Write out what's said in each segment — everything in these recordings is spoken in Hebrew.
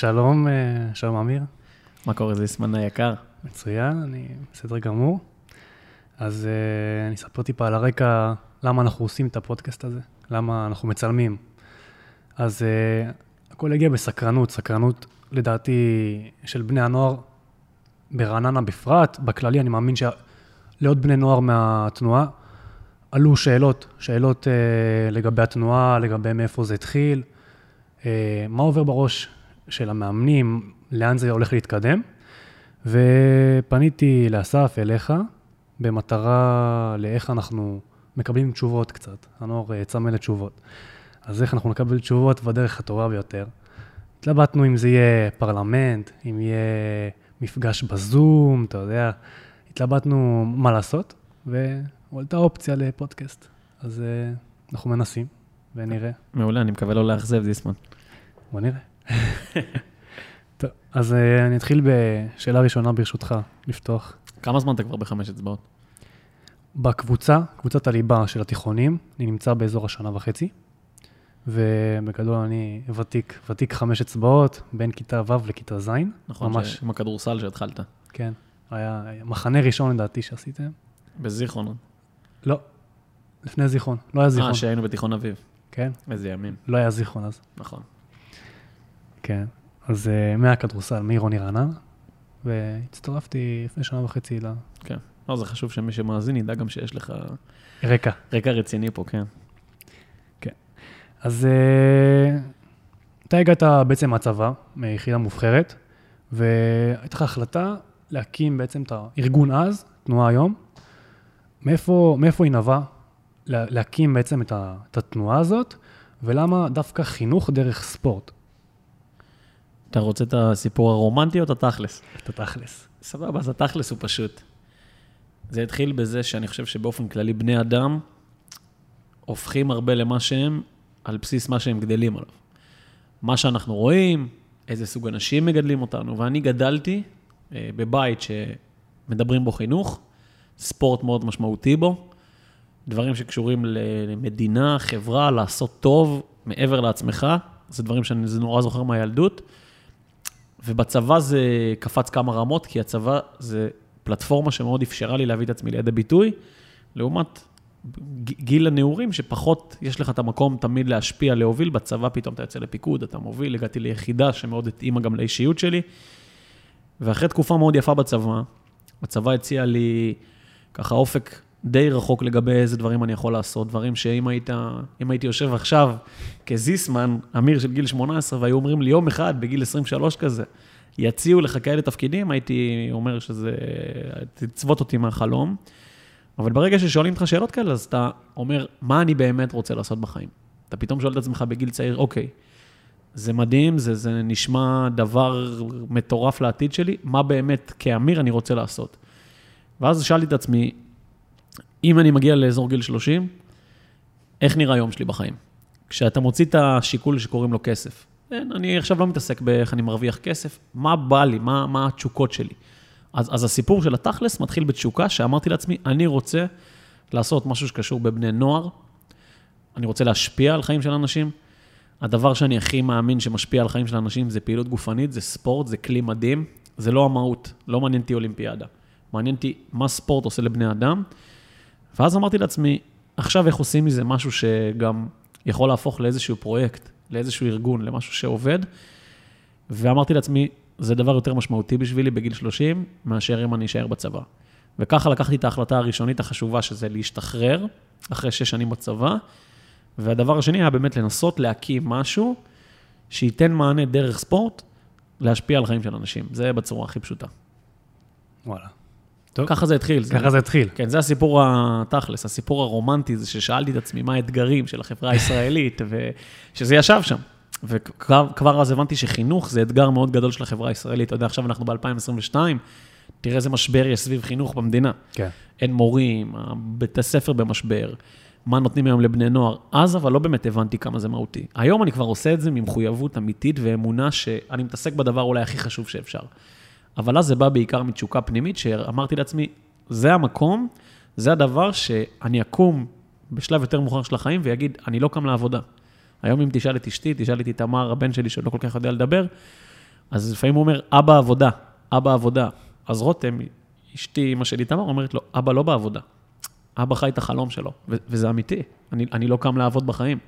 שלום, אה, שלום אמיר. מה קורה, זיסמן היקר? מצוין, אני בסדר גמור. אז uh, אני אספר טיפה על הרקע, למה אנחנו עושים את הפודקאסט הזה, למה אנחנו מצלמים. אז uh, הכל הגיע בסקרנות, סקרנות לדעתי של בני הנוער ברעננה בפרט, בכללי אני מאמין שלעוד בני נוער מהתנועה עלו שאלות, שאלות uh, לגבי התנועה, לגבי מאיפה זה התחיל, uh, מה עובר בראש של המאמנים, לאן זה הולך להתקדם. ופניתי לאסף, אליך, במטרה לאיך אנחנו מקבלים תשובות קצת. הנוער אה, צמא לתשובות. אז איך אנחנו נקבל תשובות בדרך הטובה ביותר. התלבטנו אם זה יהיה פרלמנט, אם יהיה מפגש בזום, אתה יודע. התלבטנו מה לעשות, והועלתה אופציה לפודקאסט. אז uh, אנחנו מנסים, ונראה. מעולה, אני מקווה לא לאכזב, דיסמן. בוא נראה. טוב, אז uh, אני אתחיל בשאלה ראשונה ברשותך, לפתוח. כמה זמן אתה כבר בחמש אצבעות? בקבוצה, קבוצת הליבה של התיכונים, אני נמצא באזור השנה וחצי, ובגדול אני ותיק, ותיק חמש אצבעות, בין כיתה ו' לכיתה ז'. נכון, ממש. עם הכדורסל שהתחלת. כן, היה מחנה ראשון לדעתי שעשיתם. בזיכרון. לא, לפני זיכרון, לא היה זיכרון. אה, שהיינו בתיכון אביב. כן. איזה ימים. לא היה זיכרון אז. נכון. כן, אז uh, מהכדורסל, מעירוני רעננה, והצטרפתי לפני שנה וחצי ל... כן. לא, זה חשוב שמי שמאזין ידע גם שיש לך... רקע. רקע רציני פה, כן. כן. אז uh, אתה הגעת בעצם מהצבא, מיחידה מובחרת, והייתה לך החלטה להקים בעצם את הארגון אז, תנועה היום. מאיפה, מאיפה היא נבעה להקים בעצם את, ה, את התנועה הזאת, ולמה דווקא חינוך דרך ספורט? אתה רוצה את הסיפור הרומנטי או את התכלס? את התכלס. סבבה, אז התכלס הוא פשוט. זה התחיל בזה שאני חושב שבאופן כללי בני אדם הופכים הרבה למה שהם על בסיס מה שהם גדלים עליו. מה שאנחנו רואים, איזה סוג אנשים מגדלים אותנו, ואני גדלתי אה, בבית שמדברים בו חינוך, ספורט מאוד משמעותי בו, דברים שקשורים למדינה, חברה, לעשות טוב מעבר לעצמך, זה דברים שאני נורא זוכר מהילדות. ובצבא זה קפץ כמה רמות, כי הצבא זה פלטפורמה שמאוד אפשרה לי להביא את עצמי לידי ביטוי, לעומת גיל הנעורים, שפחות יש לך את המקום תמיד להשפיע, להוביל, בצבא פתאום אתה יוצא לפיקוד, אתה מוביל, הגעתי ליחידה שמאוד התאימה גם לאישיות שלי. ואחרי תקופה מאוד יפה בצבא, הצבא הציע לי ככה אופק די רחוק לגבי איזה דברים אני יכול לעשות, דברים שאם היית, הייתי יושב עכשיו כזיסמן, אמיר של גיל 18, והיו אומרים לי יום אחד, בגיל 23 כזה, יציעו לך כאלה תפקידים, הייתי אומר שזה, תצוות אותי מהחלום. אבל ברגע ששואלים אותך שאלות כאלה, אז אתה אומר, מה אני באמת רוצה לעשות בחיים? אתה פתאום שואל את עצמך בגיל צעיר, אוקיי, זה מדהים, זה, זה נשמע דבר מטורף לעתיד שלי, מה באמת כאמיר אני רוצה לעשות? ואז שאלתי את עצמי, אם אני מגיע לאזור גיל 30, איך נראה היום שלי בחיים? כשאתה מוציא את השיקול שקוראים לו כסף. אין, אני עכשיו לא מתעסק באיך אני מרוויח כסף, מה בא לי, מה, מה התשוקות שלי. אז, אז הסיפור של התכלס מתחיל בתשוקה, שאמרתי לעצמי, אני רוצה לעשות משהו שקשור בבני נוער, אני רוצה להשפיע על חיים של אנשים. הדבר שאני הכי מאמין שמשפיע על חיים של אנשים זה פעילות גופנית, זה ספורט, זה כלי מדהים, זה לא המהות, לא מעניין אותי אולימפיאדה. מעניין אותי מה ספורט עושה לבני אדם. ואז אמרתי לעצמי, עכשיו איך עושים מזה משהו שגם יכול להפוך לאיזשהו פרויקט, לאיזשהו ארגון, למשהו שעובד. ואמרתי לעצמי, זה דבר יותר משמעותי בשבילי בגיל 30, מאשר אם אני אשאר בצבא. וככה לקחתי את ההחלטה הראשונית החשובה, שזה להשתחרר אחרי שש שנים בצבא. והדבר השני היה באמת לנסות להקים משהו שייתן מענה דרך ספורט, להשפיע על חיים של אנשים. זה בצורה הכי פשוטה. וואלה. טוב. ככה זה התחיל. ככה זה התחיל. כן, זה הסיפור התכלס, הסיפור הרומנטי, זה ששאלתי את עצמי מה האתגרים של החברה הישראלית, ושזה ישב שם. וכבר אז הבנתי שחינוך זה אתגר מאוד גדול של החברה הישראלית. אתה יודע, עכשיו אנחנו ב-2022, תראה איזה משבר יש סביב חינוך במדינה. כן. אין מורים, בית הספר במשבר, מה נותנים היום לבני נוער. אז אבל לא באמת הבנתי כמה זה מהותי. היום אני כבר עושה את זה ממחויבות אמיתית ואמונה שאני מתעסק בדבר אולי הכי חשוב שאפשר. אבל אז זה בא בעיקר מתשוקה פנימית, שאמרתי לעצמי, זה המקום, זה הדבר שאני אקום בשלב יותר מאוחר של החיים ויגיד, אני לא קם לעבודה. היום אם תשאל את אשתי, תשאל את איתמר, הבן שלי, שלא כל כך יודע לדבר, אז לפעמים הוא אומר, אבא עבודה, אבא עבודה. אז רותם, אשתי, אמא שלי תמר, אומרת לו, אבא לא בעבודה. אבא חי את החלום שלו, ו- וזה אמיתי. אני, אני לא קם לעבוד בחיים.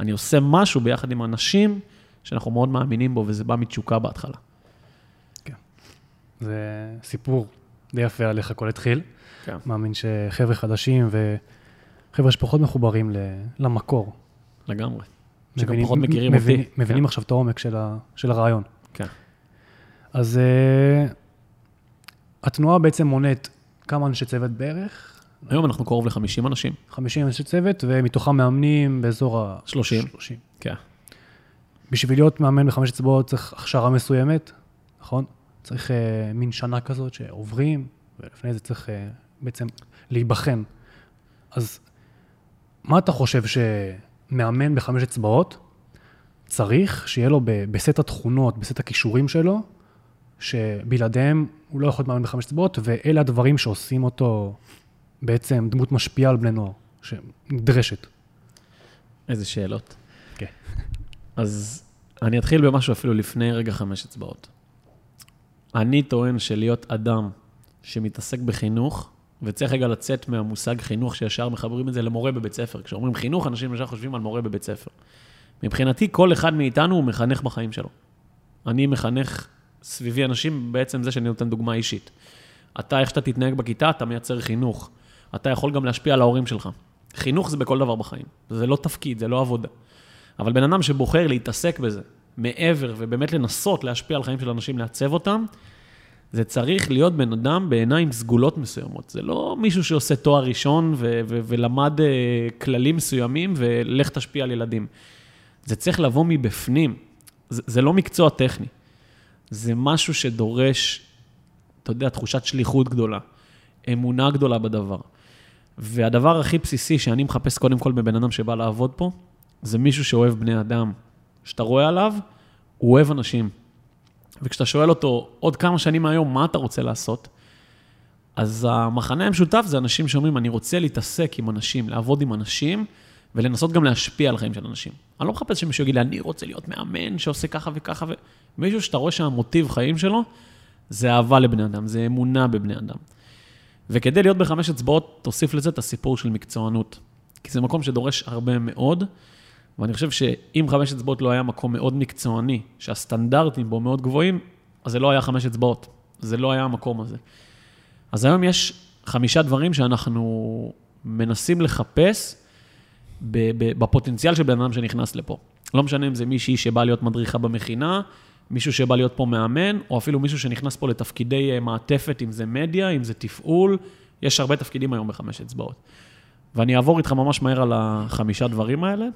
אני עושה משהו ביחד עם אנשים שאנחנו מאוד מאמינים בו, וזה בא מתשוקה בהתחלה. זה סיפור די יפה על איך הכל התחיל. כן. מאמין שחבר'ה חדשים וחבר'ה שפחות מחוברים ל- למקור. לגמרי. שגם פחות מכירים מבינים- אותי. מבינים כן. עכשיו את העומק של ה- של הרעיון. כן. אז אה, התנועה בעצם מונית כמה אנשי צוות בערך? היום אנחנו קרוב ל-50 אנשים. 50 אנשי צוות, ומתוכם מאמנים באזור ה... 30. 30. כן. בשביל להיות מאמן בחמש אצבעות צריך הכשרה מסוימת, נכון? צריך אה, מין שנה כזאת שעוברים, ולפני זה צריך אה, בעצם להיבחן. אז מה אתה חושב שמאמן בחמש אצבעות צריך שיהיה לו ב- בסט התכונות, בסט הכישורים שלו, שבלעדיהם הוא לא יכול להיות מאמן בחמש אצבעות, ואלה הדברים שעושים אותו בעצם דמות משפיעה על בני נוער, שנדרשת. איזה שאלות. כן. אז אני אתחיל במשהו אפילו לפני רגע חמש אצבעות. אני טוען שלהיות אדם שמתעסק בחינוך, וצריך רגע לצאת מהמושג חינוך, שישר מחברים את זה למורה בבית ספר. כשאומרים חינוך, אנשים ישר חושבים על מורה בבית ספר. מבחינתי, כל אחד מאיתנו הוא מחנך בחיים שלו. אני מחנך סביבי אנשים בעצם זה שאני נותן דוגמה אישית. אתה, איך שאתה תתנהג בכיתה, אתה מייצר חינוך. אתה יכול גם להשפיע על ההורים שלך. חינוך זה בכל דבר בחיים. זה לא תפקיד, זה לא עבודה. אבל בן אדם שבוחר להתעסק בזה, מעבר, ובאמת לנסות להשפיע על חיים של אנשים, לעצב אותם, זה צריך להיות בן אדם בעיניים סגולות מסוימות. זה לא מישהו שעושה תואר ראשון ו- ו- ולמד uh, כללים מסוימים ולך תשפיע על ילדים. זה צריך לבוא מבפנים. זה, זה לא מקצוע טכני. זה משהו שדורש, אתה יודע, תחושת שליחות גדולה, אמונה גדולה בדבר. והדבר הכי בסיסי שאני מחפש קודם כל בבן אדם שבא לעבוד פה, זה מישהו שאוהב בני אדם. שאתה רואה עליו, הוא אוהב אנשים. וכשאתה שואל אותו, עוד כמה שנים מהיום, מה אתה רוצה לעשות? אז המחנה המשותף זה אנשים שאומרים, אני רוצה להתעסק עם אנשים, לעבוד עם אנשים, ולנסות גם להשפיע על חיים של אנשים. אני לא מחפש שמישהו יגיד לי, אני רוצה להיות מאמן שעושה ככה וככה, ו... מישהו שאתה רואה שהמוטיב חיים שלו, זה אהבה לבני אדם, זה אמונה בבני אדם. וכדי להיות בחמש אצבעות, תוסיף לזה את הסיפור של מקצוענות. כי זה מקום שדורש הרבה מאוד, ואני חושב שאם חמש אצבעות לא היה מקום מאוד מקצועני, שהסטנדרטים בו מאוד גבוהים, אז זה לא היה חמש אצבעות. זה לא היה המקום הזה. אז היום יש חמישה דברים שאנחנו מנסים לחפש בפוטנציאל של בן אדם שנכנס לפה. לא משנה אם זה מישהי שבא להיות מדריכה במכינה, מישהו שבא להיות פה מאמן, או אפילו מישהו שנכנס פה לתפקידי אה, מעטפת, אם זה מדיה, אם זה תפעול, יש הרבה תפקידים היום בחמש אצבעות. ואני אעבור איתך ממש מהר על החמישה דברים האלה.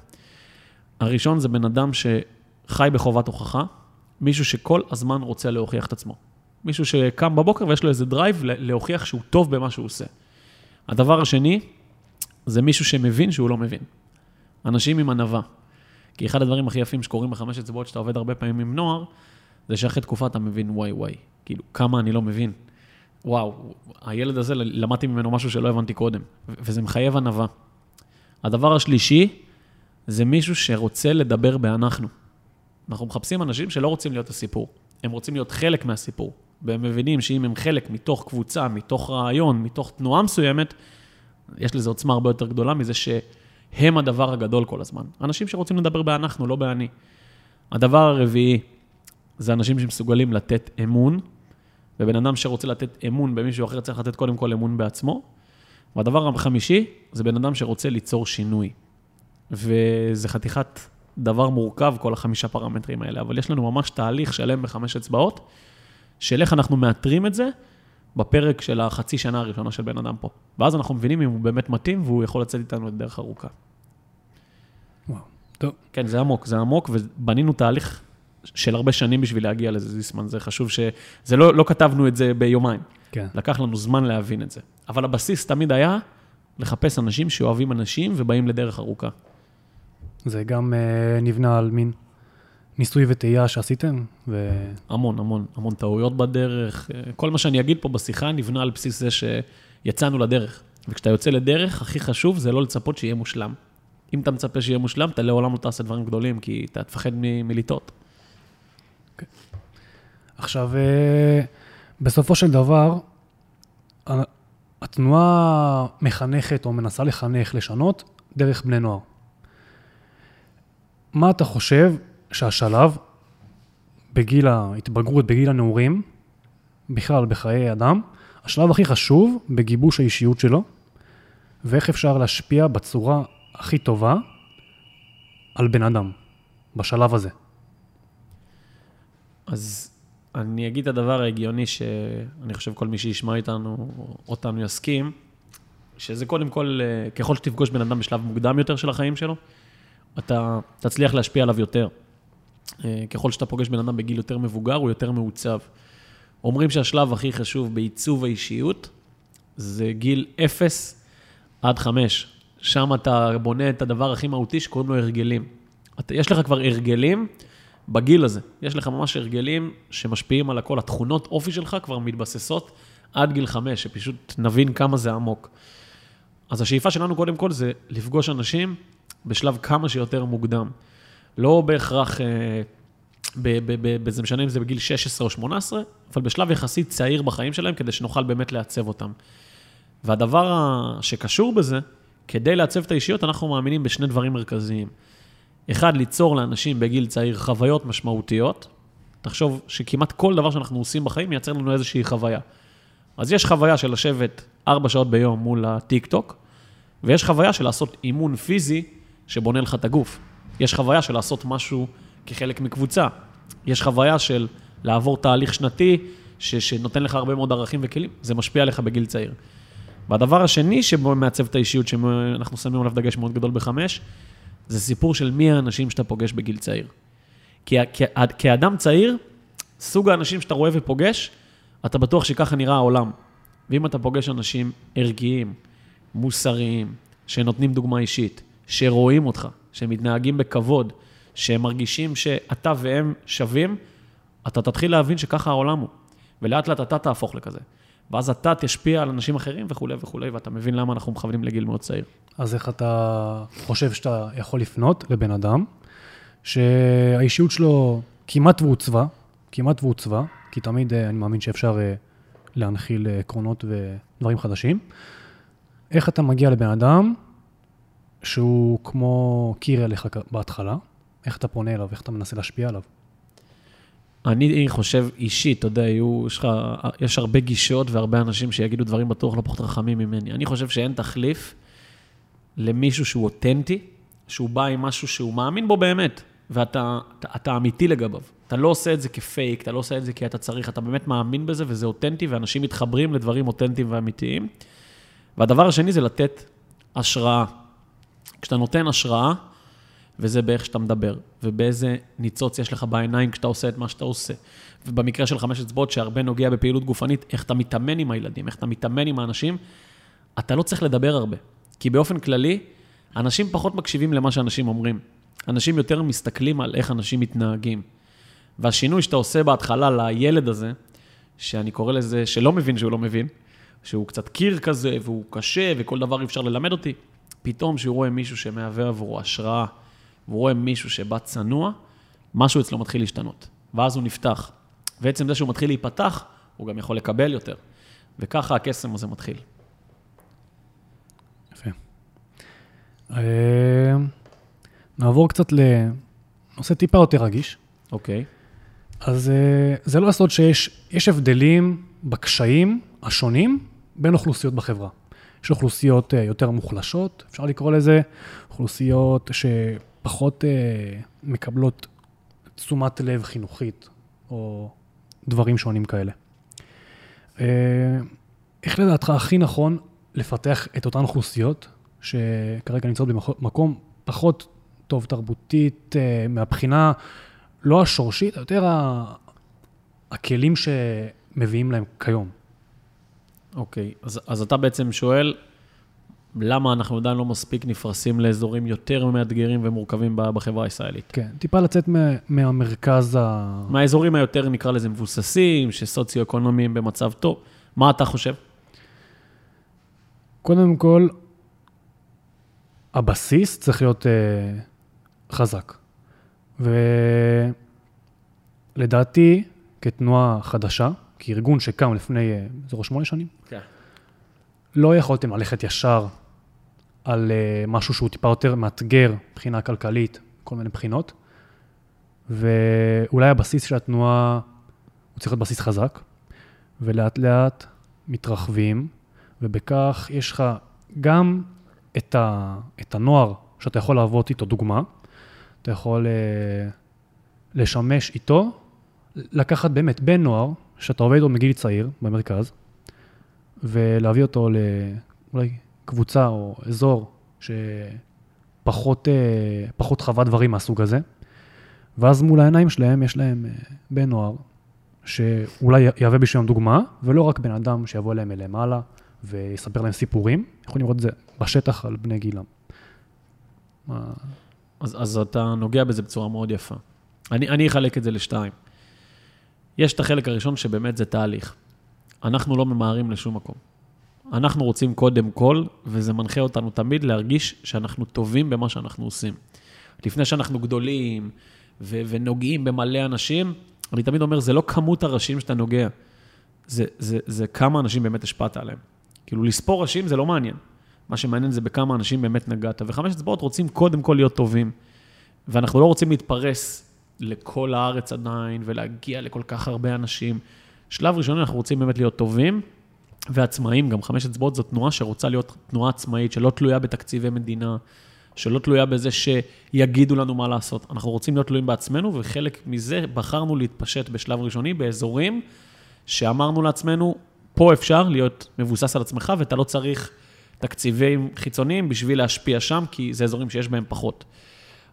הראשון זה בן אדם שחי בחובת הוכחה, מישהו שכל הזמן רוצה להוכיח את עצמו. מישהו שקם בבוקר ויש לו איזה drive להוכיח שהוא טוב במה שהוא עושה. הדבר השני, זה מישהו שמבין שהוא לא מבין. אנשים עם ענווה. כי אחד הדברים הכי יפים שקורים בחמש אצבעות, שאתה עובד הרבה פעמים עם נוער, זה שאחרי תקופה אתה מבין, וואי וואי, כאילו, כמה אני לא מבין. וואו, הילד הזה, למדתי ממנו משהו שלא הבנתי קודם, וזה מחייב ענווה. הדבר השלישי, זה מישהו שרוצה לדבר באנחנו. אנחנו מחפשים אנשים שלא רוצים להיות הסיפור, הם רוצים להיות חלק מהסיפור, והם מבינים שאם הם חלק מתוך קבוצה, מתוך רעיון, מתוך תנועה מסוימת, יש לזה עוצמה הרבה יותר גדולה מזה שהם הדבר הגדול כל הזמן. אנשים שרוצים לדבר באנחנו, לא באני. הדבר הרביעי, זה אנשים שמסוגלים לתת אמון, ובן אדם שרוצה לתת אמון במישהו אחר צריך לתת קודם כל אמון בעצמו. והדבר החמישי, זה בן אדם שרוצה ליצור שינוי. וזה חתיכת דבר מורכב, כל החמישה פרמטרים האלה, אבל יש לנו ממש תהליך שלם בחמש אצבעות, של איך אנחנו מאתרים את זה בפרק של החצי שנה הראשונה של בן אדם פה. ואז אנחנו מבינים אם הוא באמת מתאים והוא יכול לצאת איתנו לדרך ארוכה. וואו, טוב. כן, זה עמוק, זה עמוק, ובנינו תהליך של הרבה שנים בשביל להגיע לזה, זיסמן. זה חשוב ש... זה לא, לא כתבנו את זה ביומיים. כן. לקח לנו זמן להבין את זה. אבל הבסיס תמיד היה לחפש אנשים שאוהבים אנשים ובאים לדרך ארוכה. זה גם אה, נבנה על מין ניסוי וטעייה שעשיתם, ו... המון, המון, המון טעויות בדרך. אה, כל מה שאני אגיד פה בשיחה נבנה על בסיס זה שיצאנו לדרך. וכשאתה יוצא לדרך, הכי חשוב זה לא לצפות שיהיה מושלם. אם אתה מצפה שיהיה מושלם, אתה לעולם לא תעשה דברים גדולים, כי אתה תפחד מ- מלטעות. עכשיו, אה, בסופו של דבר, התנועה מחנכת או מנסה לחנך, לשנות, דרך בני נוער. מה אתה חושב שהשלב בגיל ההתבגרות, בגיל הנעורים, בכלל בחיי אדם, השלב הכי חשוב בגיבוש האישיות שלו, ואיך אפשר להשפיע בצורה הכי טובה על בן אדם, בשלב הזה. אז אני אגיד את הדבר ההגיוני שאני חושב כל מי שישמע איתנו, אותנו יסכים, שזה קודם כל, אה, ככל שתפגוש בן אדם בשלב מוקדם יותר של החיים שלו, אתה תצליח להשפיע עליו יותר. אה, ככל שאתה פוגש בן אדם בגיל יותר מבוגר, הוא יותר מעוצב. אומרים שהשלב הכי חשוב בעיצוב האישיות זה גיל 0 עד 5. שם אתה בונה את הדבר הכי מהותי שקוראים לו הרגלים. אתה, יש לך כבר הרגלים בגיל הזה. יש לך ממש הרגלים שמשפיעים על הכל. התכונות אופי שלך כבר מתבססות עד גיל 5, שפשוט נבין כמה זה עמוק. אז השאיפה שלנו קודם כל זה לפגוש אנשים בשלב כמה שיותר מוקדם. לא בהכרח, אה, זה משנה אם זה בגיל 16 או 18, אבל בשלב יחסית צעיר בחיים שלהם, כדי שנוכל באמת לעצב אותם. והדבר שקשור בזה, כדי לעצב את האישיות, אנחנו מאמינים בשני דברים מרכזיים. אחד, ליצור לאנשים בגיל צעיר חוויות משמעותיות. תחשוב שכמעט כל דבר שאנחנו עושים בחיים מייצר לנו איזושהי חוויה. אז יש חוויה של לשבת ארבע שעות ביום מול הטיק-טוק, ויש חוויה של לעשות אימון פיזי שבונה לך את הגוף. יש חוויה של לעשות משהו כחלק מקבוצה. יש חוויה של לעבור תהליך שנתי ש- שנותן לך הרבה מאוד ערכים וכלים. זה משפיע עליך בגיל צעיר. והדבר השני שבו מעצב את האישיות, שאנחנו שמים עליו דגש מאוד גדול בחמש, זה סיפור של מי האנשים שאתה פוגש בגיל צעיר. כי כ- כאדם צעיר, סוג האנשים שאתה רואה ופוגש, אתה בטוח שככה נראה העולם. ואם אתה פוגש אנשים ערכיים, מוסריים, שנותנים דוגמה אישית, שרואים אותך, שמתנהגים בכבוד, שהם מרגישים שאתה והם שווים, אתה תתחיל להבין שככה העולם הוא. ולאט לאט אתה תהפוך לכזה. ואז אתה תשפיע על אנשים אחרים וכולי וכולי, ואתה מבין למה אנחנו מכוונים לגיל מאוד צעיר. אז איך אתה חושב שאתה יכול לפנות לבן אדם שהאישיות שלו כמעט ועוצבה, כמעט ועוצבה, כי תמיד אה, אני מאמין שאפשר אה, להנחיל אה, עקרונות ודברים חדשים. איך אתה מגיע לבן אדם שהוא כמו קיר אליך בהתחלה, איך אתה פונה אליו, איך אתה מנסה להשפיע עליו. אני חושב אישית, אתה יודע, יהיו, יש לך, יש הרבה גישות והרבה אנשים שיגידו דברים בטוח לא פחות חכמים ממני. אני חושב שאין תחליף למישהו שהוא אותנטי, שהוא בא עם משהו שהוא מאמין בו באמת, ואתה אתה, אתה אמיתי לגביו. אתה לא עושה את זה כפייק, אתה לא עושה את זה כי אתה צריך, אתה באמת מאמין בזה וזה אותנטי, ואנשים מתחברים לדברים אותנטיים ואמיתיים. והדבר השני זה לתת השראה. כשאתה נותן השראה, וזה באיך שאתה מדבר, ובאיזה ניצוץ יש לך בעיניים כשאתה עושה את מה שאתה עושה. ובמקרה של חמש אצבעות, שהרבה נוגע בפעילות גופנית, איך אתה מתאמן עם הילדים, איך אתה מתאמן עם האנשים, אתה לא צריך לדבר הרבה. כי באופן כללי, אנשים פחות מקשיבים למה שאנשים אומרים. אנשים יותר מסתכלים על איך אנשים מתנהגים. והשינוי שאתה עושה בהתחלה לילד הזה, שאני קורא לזה, שלא מבין שהוא לא מבין, שהוא קצת קיר כזה, והוא קשה, וכל דבר אי אפשר ללמד אותי, פתאום שהוא רואה מישהו שמהווה עבורו השראה, והוא רואה מישהו שבא צנוע, משהו אצלו מתחיל להשתנות. ואז הוא נפתח. ועצם זה שהוא מתחיל להיפתח, הוא גם יכול לקבל יותר. וככה הקסם הזה מתחיל. יפה. אה, נעבור קצת לנושא טיפה יותר רגיש. אוקיי. אז אה, זה לא הסוד שיש יש הבדלים בקשיים השונים בין אוכלוסיות בחברה. יש אוכלוסיות אה, יותר מוחלשות, אפשר לקרוא לזה, אוכלוסיות שפחות אה, מקבלות תשומת לב חינוכית, או דברים שונים כאלה. אה, איך לדעתך הכי נכון לפתח את אותן אוכלוסיות, שכרגע נמצאות במקום פחות טוב תרבותית, מהבחינה לא השורשית, יותר הכלים שמביאים להם כיום. אוקיי, אז, אז אתה בעצם שואל, למה אנחנו עדיין לא מספיק נפרסים לאזורים יותר מאתגרים ומורכבים בחברה הישראלית? כן, טיפה לצאת מה, מהמרכז ה... מהאזורים היותר, נקרא לזה, מבוססים, שסוציו-אקונומיים במצב טוב, מה אתה חושב? קודם כל, הבסיס צריך להיות uh, חזק. ולדעתי, כתנועה חדשה, כארגון שקם לפני אה, אזור שמונה שנים, כן. לא יכולתם ללכת ישר על אה, משהו שהוא טיפה יותר מאתגר מבחינה כלכלית, כל מיני בחינות, ואולי הבסיס של התנועה, הוא צריך להיות בסיס חזק, ולאט לאט מתרחבים, ובכך יש לך גם את, ה, את הנוער שאתה יכול להוות איתו דוגמה, אתה יכול אה, לשמש איתו, לקחת באמת בן נוער, שאתה עובד איתו מגיל צעיר במרכז, ולהביא אותו לאולי קבוצה או אזור שפחות אה, חווה דברים מהסוג הזה, ואז מול העיניים שלהם יש להם אה, בן נוער, שאולי יהווה בשבילם דוגמה, ולא רק בן אדם שיבוא אליהם מלמעלה ויספר להם סיפורים, יכולים לראות את זה בשטח על בני גילם. אז, אז אתה נוגע בזה בצורה מאוד יפה. אני, אני אחלק את זה לשתיים. יש את החלק הראשון שבאמת זה תהליך. אנחנו לא ממהרים לשום מקום. אנחנו רוצים קודם כל, וזה מנחה אותנו תמיד להרגיש שאנחנו טובים במה שאנחנו עושים. לפני שאנחנו גדולים ו- ונוגעים במלא אנשים, אני תמיד אומר, זה לא כמות הראשים שאתה נוגע, זה, זה, זה כמה אנשים באמת השפעת עליהם. כאילו, לספור ראשים זה לא מעניין. מה שמעניין זה בכמה אנשים באמת נגעת. וחמש אצבעות רוצים קודם כל להיות טובים. ואנחנו לא רוצים להתפרס לכל הארץ עדיין ולהגיע לכל כך הרבה אנשים. שלב ראשון, אנחנו רוצים באמת להיות טובים ועצמאים. גם חמש אצבעות זו תנועה שרוצה להיות תנועה עצמאית, שלא תלויה בתקציבי מדינה, שלא תלויה בזה שיגידו לנו מה לעשות. אנחנו רוצים להיות תלויים בעצמנו, וחלק מזה בחרנו להתפשט בשלב ראשוני באזורים שאמרנו לעצמנו, פה אפשר להיות מבוסס על עצמך, ואתה לא צריך תקציבים חיצוניים בשביל להשפיע שם, כי זה אזורים שיש בהם פחות.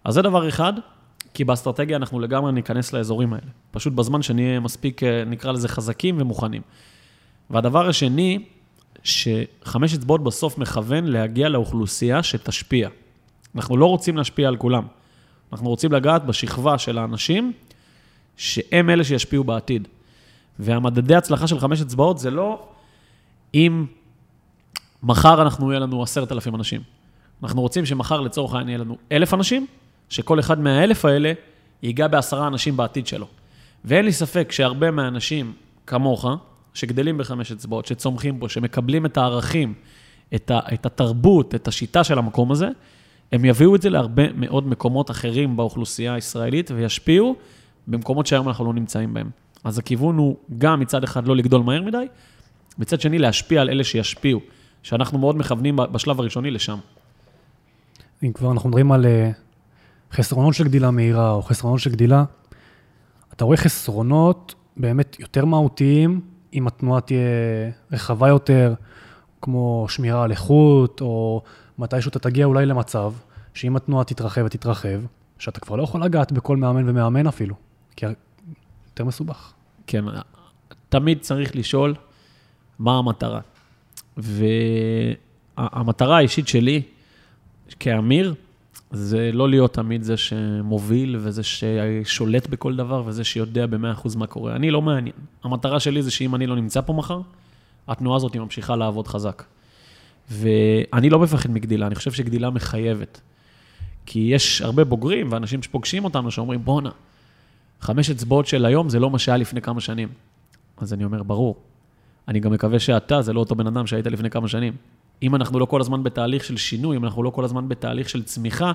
אז זה דבר אחד, כי באסטרטגיה אנחנו לגמרי ניכנס לאזורים האלה. פשוט בזמן שנהיה מספיק, אה, נקרא לזה, חזקים ומוכנים. והדבר השני, שחמש אצבעות בסוף מכוון להגיע לאוכלוסייה שתשפיע. אנחנו לא רוצים להשפיע על כולם. אנחנו רוצים לגעת בשכבה של האנשים שהם אלה שישפיעו בעתיד. והמדדי הצלחה של חמש אצבעות זה לא אם מחר אנחנו יהיה לנו עשרת אלפים אנשים. אנחנו רוצים שמחר לצורך העניין יהיה לנו אלף אנשים, שכל אחד מהאלף האלה ייגע בעשרה אנשים בעתיד שלו. ואין לי ספק שהרבה מהאנשים כמוך, שגדלים בחמש אצבעות, שצומחים פה, שמקבלים את הערכים, את, ה, את התרבות, את השיטה של המקום הזה, הם יביאו את זה להרבה מאוד מקומות אחרים באוכלוסייה הישראלית וישפיעו במקומות שהיום אנחנו לא נמצאים בהם. אז הכיוון הוא גם מצד אחד לא לגדול מהר מדי, מצד שני להשפיע על אלה שישפיעו, שאנחנו מאוד מכוונים בשלב הראשוני לשם. אם כבר אנחנו מדברים על אה, חסרונות של גדילה מהירה או חסרונות של גדילה, אתה רואה חסרונות באמת יותר מהותיים, אם התנועה תהיה רחבה יותר, כמו שמירה על איכות, או מתישהו אתה תגיע אולי למצב שאם התנועה תתרחב ותתרחב, שאתה כבר לא יכול לגעת בכל מאמן ומאמן אפילו, כי יותר מסובך. כן, תמיד צריך לשאול מה המטרה. והמטרה האישית שלי כאמיר, זה לא להיות תמיד זה שמוביל וזה ששולט בכל דבר וזה שיודע ב-100% מה קורה. אני לא מעניין. המטרה שלי זה שאם אני לא נמצא פה מחר, התנועה הזאת ממשיכה לעבוד חזק. ואני לא מפחד מגדילה, אני חושב שגדילה מחייבת. כי יש הרבה בוגרים ואנשים שפוגשים אותנו שאומרים, בואנה, חמש אצבעות של היום זה לא מה שהיה לפני כמה שנים. אז אני אומר, ברור. אני גם מקווה שאתה, זה לא אותו בן אדם שהיית לפני כמה שנים. אם אנחנו לא כל הזמן בתהליך של שינוי, אם אנחנו לא כל הזמן בתהליך של צמיחה,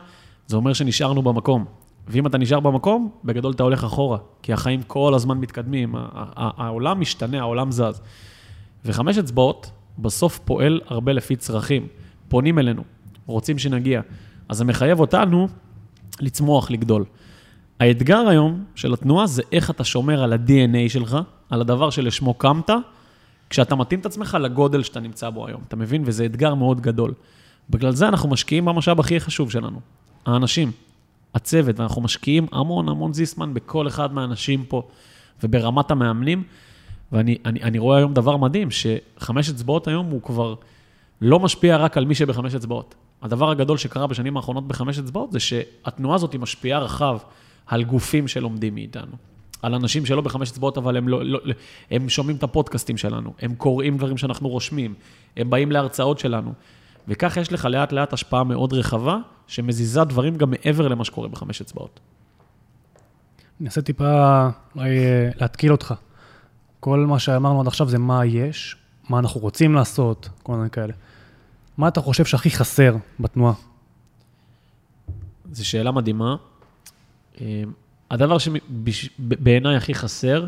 זה אומר שנשארנו במקום. ואם אתה נשאר במקום, בגדול אתה הולך אחורה, כי החיים כל הזמן מתקדמים, העולם משתנה, העולם זז. וחמש אצבעות בסוף פועל הרבה לפי צרכים. פונים אלינו, רוצים שנגיע. אז זה מחייב אותנו לצמוח, לגדול. האתגר היום של התנועה זה איך אתה שומר על ה-DNA שלך, על הדבר שלשמו קמת, כשאתה מתאים את עצמך לגודל שאתה נמצא בו היום, אתה מבין? וזה אתגר מאוד גדול. בגלל זה אנחנו משקיעים במשאב הכי חשוב שלנו, האנשים, הצוות, ואנחנו משקיעים המון המון זיסמן בכל אחד מהאנשים פה וברמת המאמנים. ואני אני, אני רואה היום דבר מדהים, שחמש אצבעות היום הוא כבר לא משפיע רק על מי שבחמש אצבעות. הדבר הגדול שקרה בשנים האחרונות בחמש אצבעות זה שהתנועה הזאת משפיעה רחב על גופים שלומדים מאיתנו. על אנשים שלא בחמש אצבעות, אבל הם, לא, לא, הם שומעים את הפודקאסטים שלנו, הם קוראים דברים שאנחנו רושמים, הם באים להרצאות שלנו. וכך יש לך לאט לאט השפעה מאוד רחבה, שמזיזה דברים גם מעבר למה שקורה בחמש אצבעות. אני אנסה טיפה אולי אה, להתקיל אותך. כל מה שאמרנו עד עכשיו זה מה יש, מה אנחנו רוצים לעשות, כל מיני כאלה. מה אתה חושב שהכי חסר בתנועה? זו שאלה מדהימה. הדבר שבעיניי הכי חסר,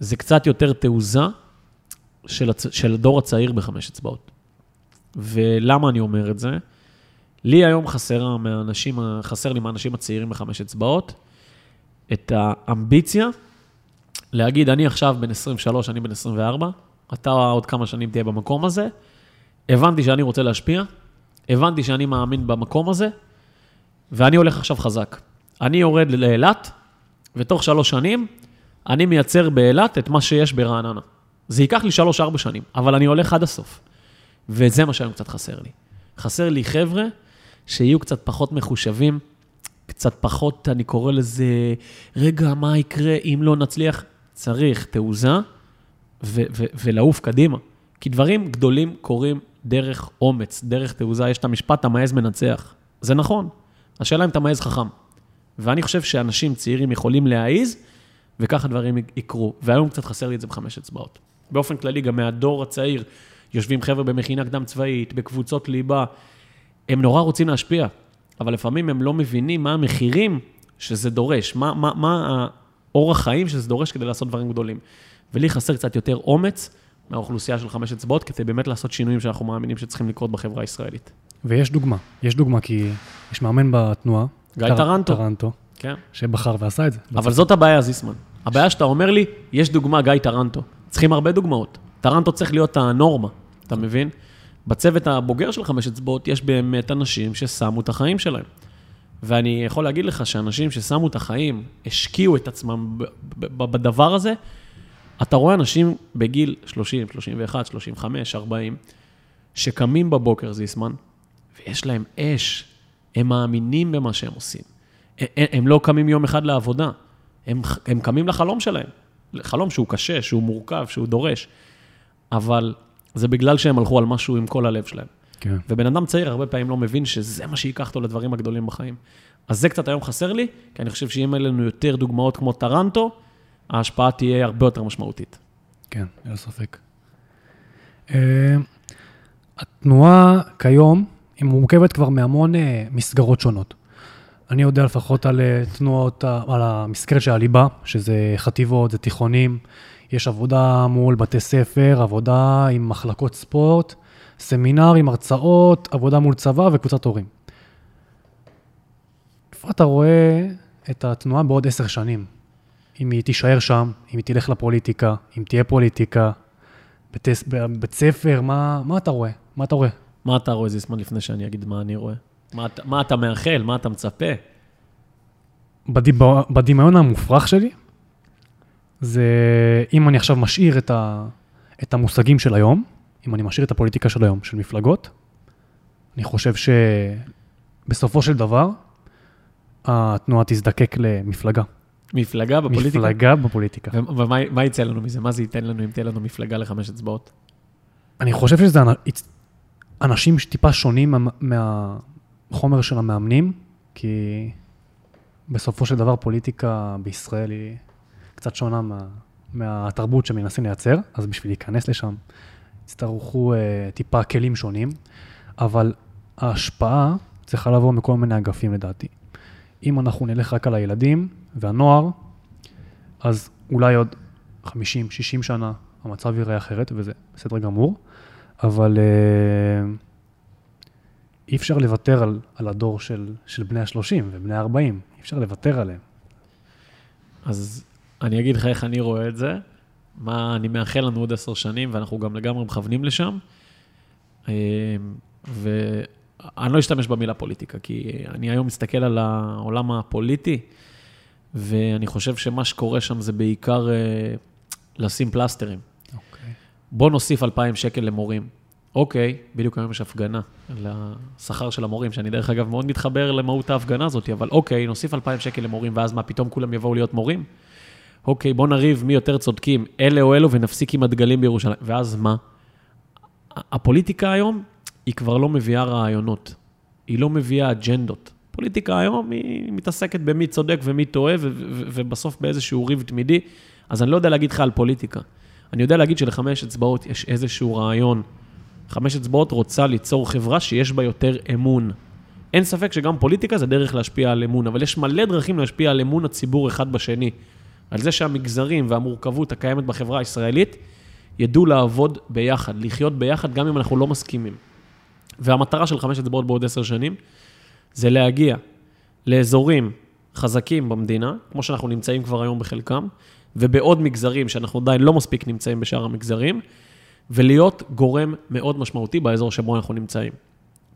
זה קצת יותר תעוזה של, הצ... של הדור הצעיר בחמש אצבעות. ולמה אני אומר את זה? לי היום חסר, מהאנשים, חסר לי מהאנשים הצעירים בחמש אצבעות את האמביציה להגיד, אני עכשיו בן 23, אני בן 24, אתה עוד כמה שנים תהיה במקום הזה, הבנתי שאני רוצה להשפיע, הבנתי שאני מאמין במקום הזה, ואני הולך עכשיו חזק. אני יורד לאילת, ותוך שלוש שנים אני מייצר באילת את מה שיש ברעננה. זה ייקח לי שלוש-ארבע שנים, אבל אני הולך עד הסוף. וזה מה שהיום קצת חסר לי. חסר לי חבר'ה שיהיו קצת פחות מחושבים, קצת פחות, אני קורא לזה, רגע, מה יקרה אם לא נצליח? צריך תעוזה ו- ו- ולעוף קדימה. כי דברים גדולים קורים דרך אומץ, דרך תעוזה. יש את המשפט, המעז מנצח. זה נכון. השאלה אם אתה מעז חכם. ואני חושב שאנשים צעירים יכולים להעיז, וככה דברים יקרו. והיום קצת חסר לי את זה בחמש אצבעות. באופן כללי, גם מהדור הצעיר, יושבים חבר'ה במכינה קדם צבאית, בקבוצות ליבה, הם נורא רוצים להשפיע, אבל לפעמים הם לא מבינים מה המחירים שזה דורש, מה, מה, מה האורח חיים שזה דורש כדי לעשות דברים גדולים. ולי חסר קצת יותר אומץ מהאוכלוסייה של חמש אצבעות, כדי באמת לעשות שינויים שאנחנו מאמינים שצריכים לקרות בחברה הישראלית. ויש דוגמה, יש דוגמה, כי יש מאמן בתנועה. גיא טרנטו. טרנטו. כן. שבחר ועשה את זה. אבל זאת הבעיה, זיסמן. הבעיה שאתה אומר לי, יש דוגמה, גיא טרנטו. צריכים הרבה דוגמאות. טרנטו צריך להיות הנורמה, אתה מבין? בצוות הבוגר של חמש אצבעות יש באמת אנשים ששמו את החיים שלהם. ואני יכול להגיד לך שאנשים ששמו את החיים, השקיעו את עצמם בדבר הזה, אתה רואה אנשים בגיל 30, 31, 35, 40, שקמים בבוקר, זיסמן, ויש להם אש, הם מאמינים במה שהם עושים. הם לא קמים יום אחד לעבודה, הם, הם קמים לחלום שלהם. חלום שהוא קשה, שהוא מורכב, שהוא דורש, אבל זה בגלל שהם הלכו על משהו עם כל הלב שלהם. כן. ובן אדם צעיר הרבה פעמים לא מבין שזה מה שייקח אותו לדברים הגדולים בחיים. אז זה קצת היום חסר לי, כי אני חושב שאם יהיה לנו יותר דוגמאות כמו טרנטו, ההשפעה תהיה הרבה יותר משמעותית. כן, ללא ספק. Uh, התנועה כיום היא מורכבת כבר מהמון uh, מסגרות שונות. אני יודע לפחות על uh, תנועות, uh, על המסגרת של הליבה, שזה חטיבות, זה תיכונים, יש עבודה מול בתי ספר, עבודה עם מחלקות ספורט, סמינרים, הרצאות, עבודה מול צבא וקבוצת הורים. איפה אתה רואה את התנועה בעוד עשר שנים? אם היא תישאר שם, אם היא תלך לפוליטיקה, אם תהיה פוליטיקה, בית, בית ספר, מה, מה אתה רואה? מה אתה רואה? מה אתה רואה, זיסמן, לפני שאני אגיד מה אני רואה? מה, מה אתה מאחל? מה אתה מצפה? בדיב... בדמיון המופרך שלי, זה אם אני עכשיו משאיר את, ה, את המושגים של היום, אם אני משאיר את הפוליטיקה של היום, של מפלגות, אני חושב שבסופו של דבר, התנועה תזדקק למפלגה. מפלגה בפוליטיקה? מפלגה בפוליטיקה. ומה יצא לנו מזה? מה זה ייתן לנו אם תהיה לנו מפלגה לחמש אצבעות? אני חושב שזה אנשים שטיפה שונים מהחומר של המאמנים, כי בסופו של דבר פוליטיקה בישראל היא קצת שונה מה, מהתרבות שמנסים לייצר, אז בשביל להיכנס לשם יצטרכו uh, טיפה כלים שונים, אבל ההשפעה צריכה לבוא מכל מיני אגפים לדעתי. אם אנחנו נלך רק על הילדים והנוער, אז אולי עוד 50-60 שנה המצב ייראה אחרת, וזה בסדר גמור, אבל uh, אי אפשר לוותר על, על הדור של, של בני ה-30 ובני ה-40, אי אפשר לוותר עליהם. אז אני אגיד לך איך אני רואה את זה, מה אני מאחל לנו עוד עשר שנים, ואנחנו גם לגמרי מכוונים לשם. אה, ואני לא אשתמש במילה פוליטיקה, כי אני היום מסתכל על העולם הפוליטי, ואני חושב שמה שקורה שם זה בעיקר אה, לשים פלסטרים. בוא נוסיף 2,000 שקל למורים. אוקיי, בדיוק היום יש הפגנה על השכר של המורים, שאני דרך אגב מאוד מתחבר למהות ההפגנה הזאת, אבל אוקיי, נוסיף 2,000 שקל למורים, ואז מה, פתאום כולם יבואו להיות מורים? אוקיי, בוא נריב מי יותר צודקים, אלה או אלו, ונפסיק עם הדגלים בירושלים. ואז מה? הפוליטיקה היום, היא כבר לא מביאה רעיונות, היא לא מביאה אג'נדות. פוליטיקה היום היא מתעסקת במי צודק ומי טועה, ובסוף באיזשהו ריב תמידי. אז אני לא יודע להגיד לך על פוליטיקה. אני יודע להגיד שלחמש אצבעות יש איזשהו רעיון. חמש אצבעות רוצה ליצור חברה שיש בה יותר אמון. אין ספק שגם פוליטיקה זה דרך להשפיע על אמון, אבל יש מלא דרכים להשפיע על אמון הציבור אחד בשני. על זה שהמגזרים והמורכבות הקיימת בחברה הישראלית ידעו לעבוד ביחד, לחיות ביחד, גם אם אנחנו לא מסכימים. והמטרה של חמש אצבעות בעוד עשר שנים, זה להגיע לאזורים חזקים במדינה, כמו שאנחנו נמצאים כבר היום בחלקם, ובעוד מגזרים שאנחנו עדיין לא מספיק נמצאים בשאר המגזרים, ולהיות גורם מאוד משמעותי באזור שבו אנחנו נמצאים.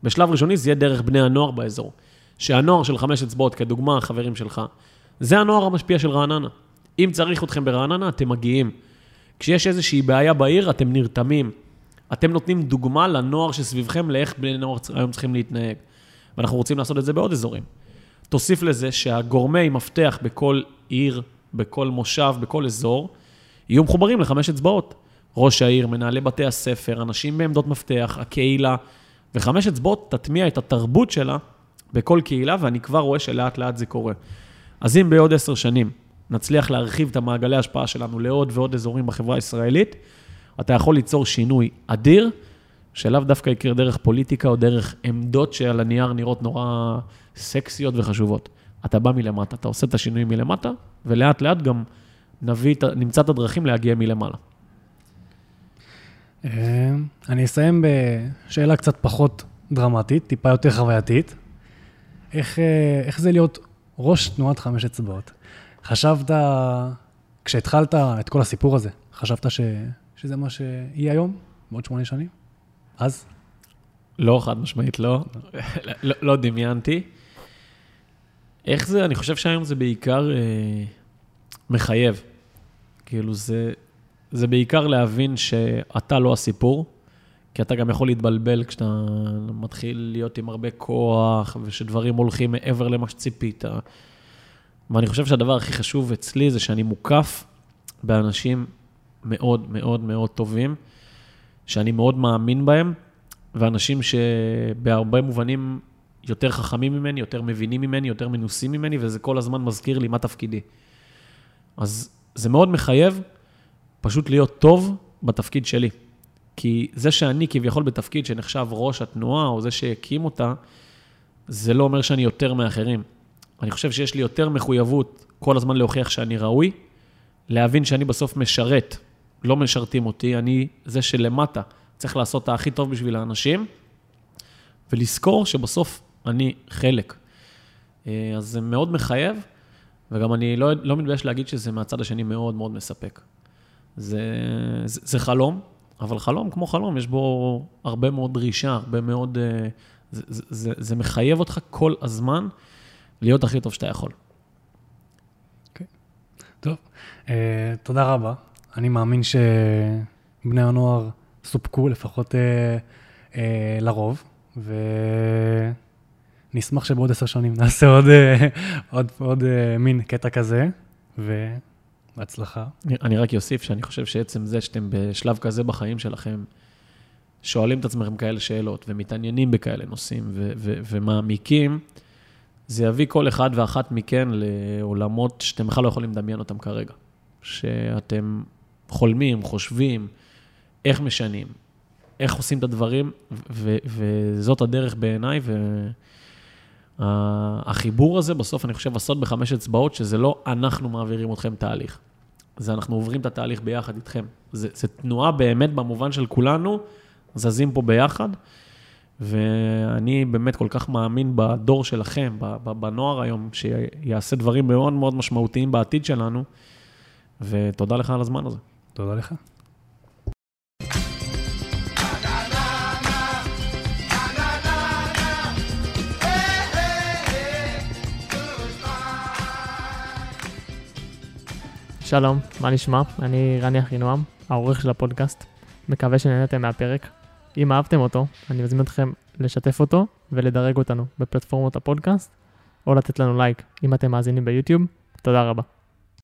בשלב ראשוני זה יהיה דרך בני הנוער באזור. שהנוער של חמש אצבעות, כדוגמה, החברים שלך, זה הנוער המשפיע של רעננה. אם צריך אתכם ברעננה, אתם מגיעים. כשיש איזושהי בעיה בעיר, אתם נרתמים. אתם נותנים דוגמה לנוער שסביבכם לאיך בני נוער היום צריכים להתנהג. ואנחנו רוצים לעשות את זה בעוד אזורים. תוסיף לזה שהגורמי מפתח בכל עיר, בכל מושב, בכל אזור, יהיו מחוברים לחמש אצבעות. ראש העיר, מנהלי בתי הספר, אנשים בעמדות מפתח, הקהילה, וחמש אצבעות תטמיע את התרבות שלה בכל קהילה, ואני כבר רואה שלאט לאט זה קורה. אז אם בעוד עשר שנים נצליח להרחיב את המעגלי ההשפעה שלנו לעוד ועוד אזורים בחברה הישראלית, אתה יכול ליצור שינוי אדיר, שלאו דווקא יקרה דרך פוליטיקה או דרך עמדות שעל הנייר נראות נורא סקסיות וחשובות. אתה בא מלמטה, אתה עושה את השינוי מלמטה, ולאט לאט גם נביא, נמצא את הדרכים להגיע מלמעלה. אה, אני אסיים בשאלה קצת פחות דרמטית, טיפה יותר חווייתית. איך, אה, איך זה להיות ראש תנועת חמש אצבעות? חשבת, כשהתחלת את כל הסיפור הזה, חשבת ש, שזה מה שיהיה היום, בעוד שמונה שנים? אז? לא, חד משמעית לא. לא, לא דמיינתי. איך זה, אני חושב שהיום זה בעיקר אה, מחייב. כאילו, זה, זה בעיקר להבין שאתה לא הסיפור, כי אתה גם יכול להתבלבל כשאתה מתחיל להיות עם הרבה כוח, ושדברים הולכים מעבר למה שציפית. ואני חושב שהדבר הכי חשוב אצלי זה שאני מוקף באנשים מאוד מאוד מאוד טובים, שאני מאוד מאמין בהם, ואנשים שבהרבה מובנים יותר חכמים ממני, יותר מבינים ממני, יותר מנוסים ממני, וזה כל הזמן מזכיר לי מה תפקידי. אז זה מאוד מחייב פשוט להיות טוב בתפקיד שלי. כי זה שאני כביכול בתפקיד שנחשב ראש התנועה, או זה שהקים אותה, זה לא אומר שאני יותר מאחרים. אני חושב שיש לי יותר מחויבות כל הזמן להוכיח שאני ראוי, להבין שאני בסוף משרת, לא משרתים אותי, אני זה שלמטה צריך לעשות את הכי טוב בשביל האנשים, ולזכור שבסוף אני חלק. אה, אז זה מאוד מחייב, וגם אני לא, לא מתבייש להגיד שזה מהצד השני מאוד מאוד מספק. זה, זה, זה חלום, אבל חלום כמו חלום, יש בו הרבה מאוד דרישה, הרבה מאוד... אה, זה, זה, זה, מחייב אותך כל הזמן להיות הכי טוב שאתה יכול. Okay. טוב, uh, תודה רבה. אני מאמין שבני הנוער סופקו, לפחות uh, uh, לרוב, ונשמח שבעוד עשר שנים נעשה עוד, uh, עוד, עוד uh, מין קטע כזה, ובהצלחה. אני רק אוסיף שאני חושב שעצם זה שאתם בשלב כזה בחיים שלכם, שואלים את עצמכם כאלה שאלות ומתעניינים בכאלה נושאים ו- ו- ומעמיקים, זה יביא כל אחד ואחת מכן לעולמות שאתם בכלל לא יכולים לדמיין אותם כרגע. שאתם חולמים, חושבים, איך משנים, איך עושים את הדברים, ו- וזאת הדרך בעיניי, והחיבור הזה, בסוף אני חושב, הסוד בחמש אצבעות, שזה לא אנחנו מעבירים אתכם תהליך. זה אנחנו עוברים את התהליך ביחד איתכם. זה, זה תנועה באמת במובן של כולנו, זזים פה ביחד. ואני באמת כל כך מאמין בדור שלכם, בנוער היום, שיעשה דברים מאוד מאוד משמעותיים בעתיד שלנו, ותודה לך על הזמן הזה. תודה לך. שלום, מה נשמע? אני רני אחינועם, העורך של הפודקאסט. מקווה שנהנתם מהפרק. אם אהבתם אותו, אני מזמין אתכם לשתף אותו ולדרג אותנו בפלטפורמות הפודקאסט, או לתת לנו לייק אם אתם מאזינים ביוטיוב. תודה רבה.